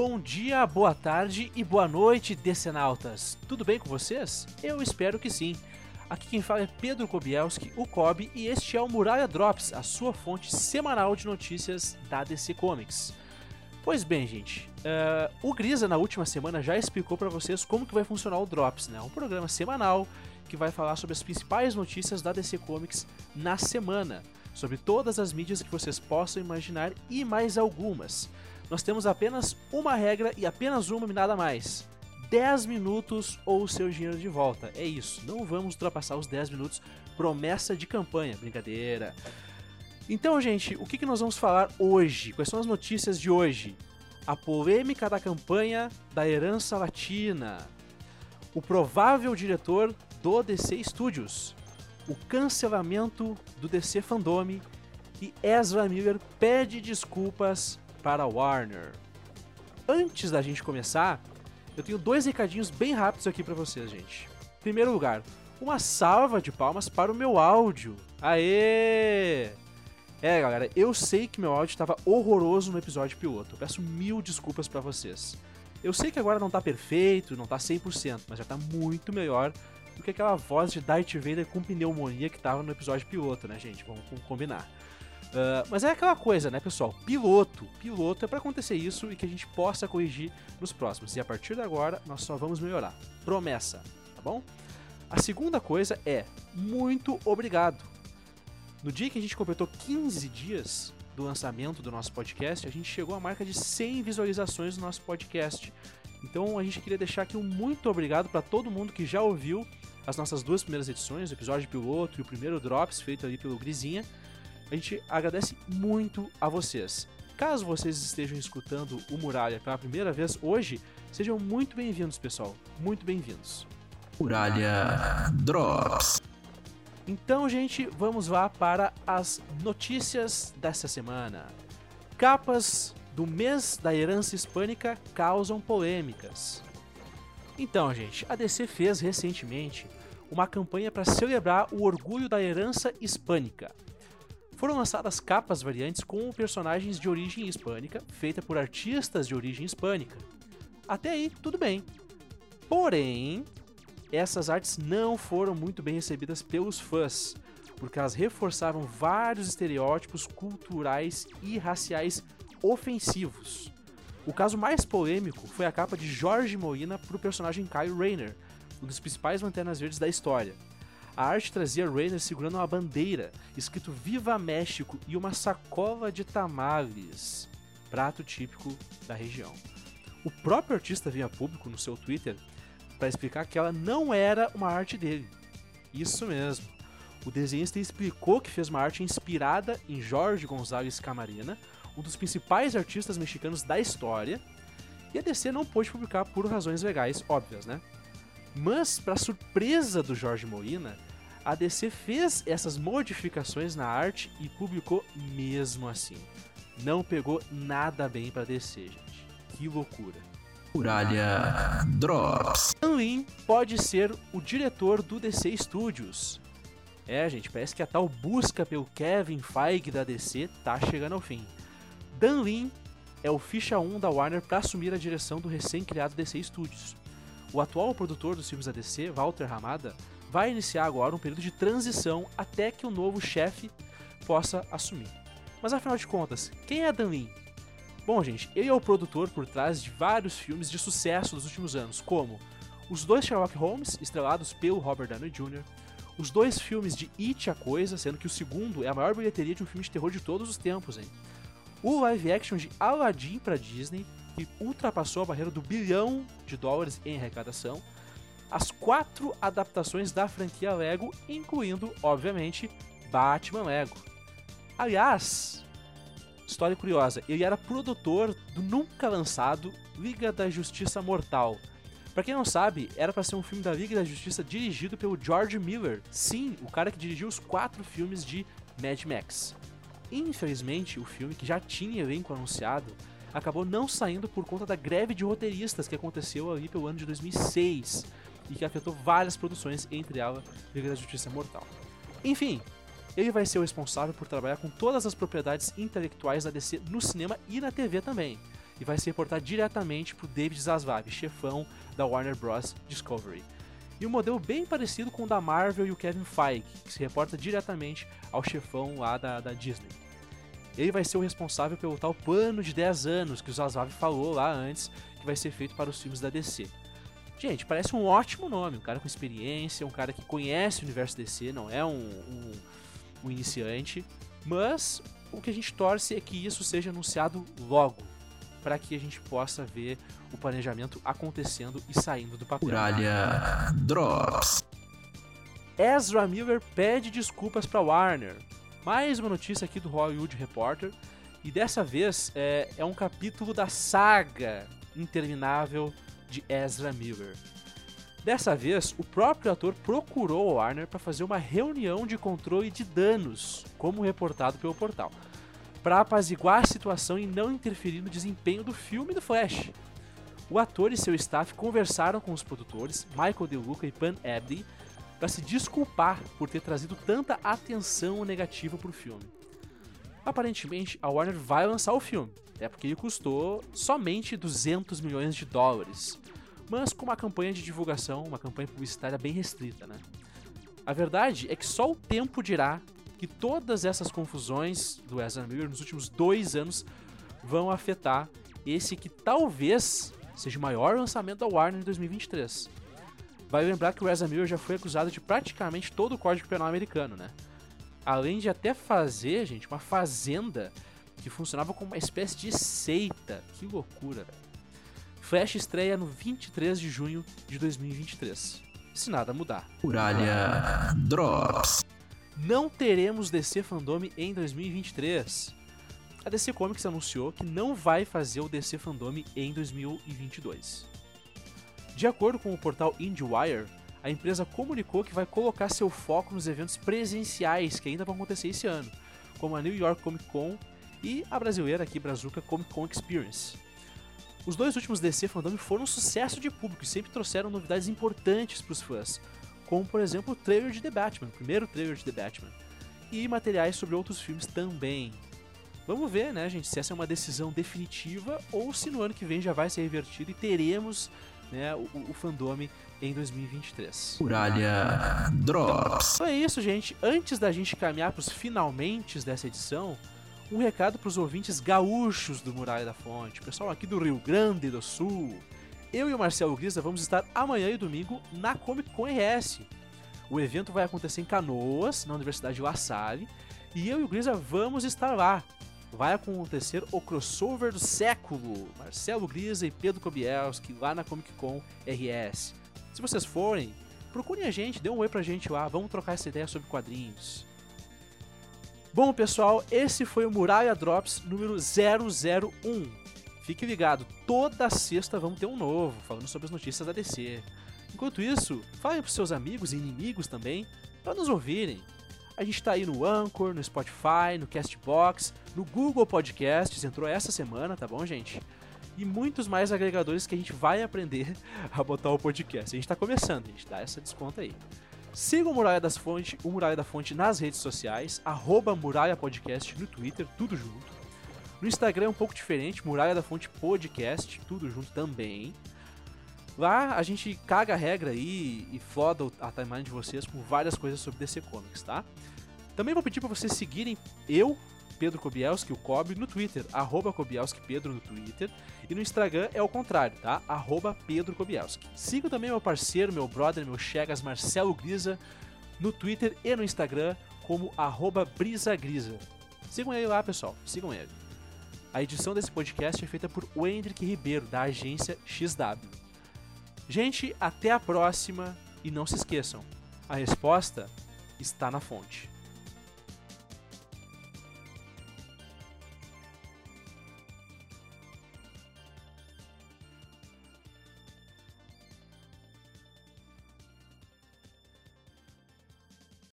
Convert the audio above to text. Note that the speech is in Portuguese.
Bom dia, boa tarde e boa noite, decenautas. Tudo bem com vocês? Eu espero que sim. Aqui quem fala é Pedro Kobielski, o Kobe, e este é o Muralha Drops, a sua fonte semanal de notícias da DC Comics. Pois bem, gente, uh, o Grisa na última semana já explicou para vocês como que vai funcionar o Drops, né? Um programa semanal que vai falar sobre as principais notícias da DC Comics na semana, sobre todas as mídias que vocês possam imaginar e mais algumas nós temos apenas uma regra e apenas uma e nada mais. 10 minutos ou o seu dinheiro de volta. É isso, não vamos ultrapassar os 10 minutos. Promessa de campanha, brincadeira. Então, gente, o que, que nós vamos falar hoje? Quais são as notícias de hoje? A polêmica da campanha da herança latina. O provável diretor do DC Studios. O cancelamento do DC Fandome. E Ezra Miller pede desculpas para Warner. Antes da gente começar, eu tenho dois recadinhos bem rápidos aqui para vocês, gente. Em primeiro lugar, uma salva de palmas para o meu áudio. Aê! É, galera, eu sei que meu áudio estava horroroso no episódio piloto. Eu peço mil desculpas para vocês. Eu sei que agora não tá perfeito, não tá 100%, mas já tá muito melhor do que aquela voz de Darth Vader com pneumonia que tava no episódio piloto, né, gente? Vamos combinar. Uh, mas é aquela coisa, né, pessoal? Piloto. Piloto é para acontecer isso e que a gente possa corrigir nos próximos. E a partir de agora, nós só vamos melhorar. Promessa, tá bom? A segunda coisa é muito obrigado. No dia que a gente completou 15 dias do lançamento do nosso podcast, a gente chegou à marca de 100 visualizações do nosso podcast. Então a gente queria deixar aqui um muito obrigado para todo mundo que já ouviu as nossas duas primeiras edições, o episódio piloto e o primeiro Drops feito ali pelo Grisinha. A gente agradece muito a vocês. Caso vocês estejam escutando o Muralha pela primeira vez hoje, sejam muito bem-vindos, pessoal. Muito bem-vindos. Muralha Drops. Então, gente, vamos lá para as notícias dessa semana. Capas do mês da herança hispânica causam polêmicas. Então, gente, a DC fez recentemente uma campanha para celebrar o orgulho da herança hispânica. Foram lançadas capas variantes com personagens de origem hispânica, feita por artistas de origem hispânica. Até aí, tudo bem. Porém, essas artes não foram muito bem recebidas pelos fãs, porque elas reforçavam vários estereótipos culturais e raciais ofensivos. O caso mais polêmico foi a capa de Jorge Molina para o personagem Kyle Rayner, um dos principais lanternas verdes da história. A arte trazia Rainer segurando uma bandeira, escrito Viva México e uma sacola de tamales, prato típico da região. O próprio artista vinha público no seu Twitter para explicar que ela não era uma arte dele. Isso mesmo. O desenhista explicou que fez uma arte inspirada em Jorge González Camarena, um dos principais artistas mexicanos da história, e a DC não pôde publicar por razões legais óbvias, né? Mas, para surpresa do Jorge Molina, a DC fez essas modificações na arte e publicou mesmo assim. Não pegou nada bem para DC, gente. Que loucura. Muralha Drops. Dan Lin pode ser o diretor do DC Studios. É, gente, parece que a tal busca pelo Kevin Feige da DC tá chegando ao fim. Dan Lin é o ficha 1 da Warner para assumir a direção do recém-criado DC Studios. O atual produtor dos filmes da DC, Walter Hamada, vai iniciar agora um período de transição até que o novo chefe possa assumir. Mas afinal de contas, quem é Dan Lin? Bom, gente, ele é o produtor por trás de vários filmes de sucesso dos últimos anos, como os dois Sherlock Holmes, estrelados pelo Robert Downey Jr., os dois filmes de It a Coisa, sendo que o segundo é a maior bilheteria de um filme de terror de todos os tempos, hein? O live action de Aladdin para Disney, que ultrapassou a barreira do bilhão de dólares em arrecadação, as quatro adaptações da franquia Lego, incluindo, obviamente, Batman Lego. Aliás, história curiosa, ele era produtor do nunca lançado Liga da Justiça Mortal. Para quem não sabe, era para ser um filme da Liga da Justiça dirigido pelo George Miller. Sim, o cara que dirigiu os quatro filmes de Mad Max. Infelizmente, o filme, que já tinha elenco anunciado, acabou não saindo por conta da greve de roteiristas que aconteceu ali pelo ano de 2006 e que afetou várias produções, entre elas Liga da Justiça Mortal. Enfim, ele vai ser o responsável por trabalhar com todas as propriedades intelectuais da DC no cinema e na TV também. e vai se reportar diretamente para David Zaslav, chefão da Warner Bros. Discovery. E um modelo bem parecido com o da Marvel e o Kevin Feige, que se reporta diretamente ao chefão lá da, da Disney. Ele vai ser o responsável pelo tal plano de 10 anos que o Zaslav falou lá antes, que vai ser feito para os filmes da DC. Gente, parece um ótimo nome, um cara com experiência, um cara que conhece o universo DC, não é um, um, um iniciante, mas o que a gente torce é que isso seja anunciado logo, para que a gente possa ver o planejamento acontecendo e saindo do papel. Muralha Drops. Ezra Miller pede desculpas para Warner. Mais uma notícia aqui do Hollywood Reporter. E dessa vez é, é um capítulo da saga interminável de Ezra Miller. Dessa vez, o próprio ator procurou a Warner para fazer uma reunião de controle de danos, como reportado pelo portal, para apaziguar a situação e não interferir no desempenho do filme do Flash. O ator e seu staff conversaram com os produtores, Michael DeLuca e Pan Abdi, para se desculpar por ter trazido tanta atenção negativa para o filme. Aparentemente, a Warner vai lançar o filme, é porque ele custou somente 200 milhões de dólares, mas com uma campanha de divulgação, uma campanha publicitária bem restrita, né? A verdade é que só o tempo dirá que todas essas confusões do Ezra Miller nos últimos dois anos vão afetar esse que talvez seja o maior lançamento da Warner em 2023. Vai lembrar que o Ezra Miller já foi acusado de praticamente todo o Código Penal americano, né? Além de até fazer, gente, uma fazenda que funcionava como uma espécie de seita. Que loucura, velho. Flash estreia no 23 de junho de 2023. Se nada mudar. Muralha Drops. Não teremos DC Fandome em 2023. A DC Comics anunciou que não vai fazer o DC Fandome em 2022. De acordo com o portal IndieWire, a empresa comunicou que vai colocar seu foco nos eventos presenciais que ainda vão acontecer esse ano, como a New York Comic Con e a brasileira aqui, Brazuca Comic Con Experience. Os dois últimos DC Fandom foram um sucesso de público e sempre trouxeram novidades importantes para os fãs, como por exemplo o trailer de The Batman, o primeiro trailer de The Batman, e materiais sobre outros filmes também. Vamos ver, né, gente, se essa é uma decisão definitiva ou se no ano que vem já vai ser revertido e teremos né, o, o fandome em 2023. Muralha Drops. Então é isso, gente. Antes da gente caminhar para os finalmente dessa edição, um recado para os ouvintes gaúchos do Muralha da Fonte, pessoal aqui do Rio Grande do Sul. Eu e o Marcelo Grisa vamos estar amanhã e domingo na Comic Con RS. O evento vai acontecer em Canoas, na Universidade La Salle, e eu e o Grisa vamos estar lá. Vai acontecer o crossover do século, Marcelo Grisa e Pedro Kobielski lá na Comic Con RS. Se vocês forem, procurem a gente, dê um oi pra gente lá, vamos trocar essa ideia sobre quadrinhos. Bom, pessoal, esse foi o Muralha Drops número 001. Fique ligado, toda sexta vamos ter um novo, falando sobre as notícias da DC. Enquanto isso, falem pros seus amigos e inimigos também, para nos ouvirem. A gente tá aí no Anchor, no Spotify, no Castbox, no Google Podcasts, entrou essa semana, tá bom, gente? E muitos mais agregadores que a gente vai aprender a botar o podcast. A gente tá começando, a gente dá essa desconta aí. Siga o Muralha das Fonte, o Muralha da Fonte nas redes sociais, arroba Muralha Podcast no Twitter, tudo junto. No Instagram é um pouco diferente, Muralha da Fonte Podcast, tudo junto também. Lá a gente caga a regra aí e foda a timeline de vocês com várias coisas sobre DC Comics, tá? Também vou pedir para vocês seguirem eu, Pedro Kobielski, o Kobe, no Twitter, arroba Kobielski Pedro no Twitter. E no Instagram é o contrário, tá? Arroba Pedro Kobielski. Sigam também meu parceiro, meu brother, meu chegas, Marcelo Grisa, no Twitter e no Instagram como arroba Brisa Grisa. Sigam ele lá, pessoal. Sigam ele. A edição desse podcast é feita por Wendrick Ribeiro, da agência XW. Gente, até a próxima e não se esqueçam, a resposta está na fonte.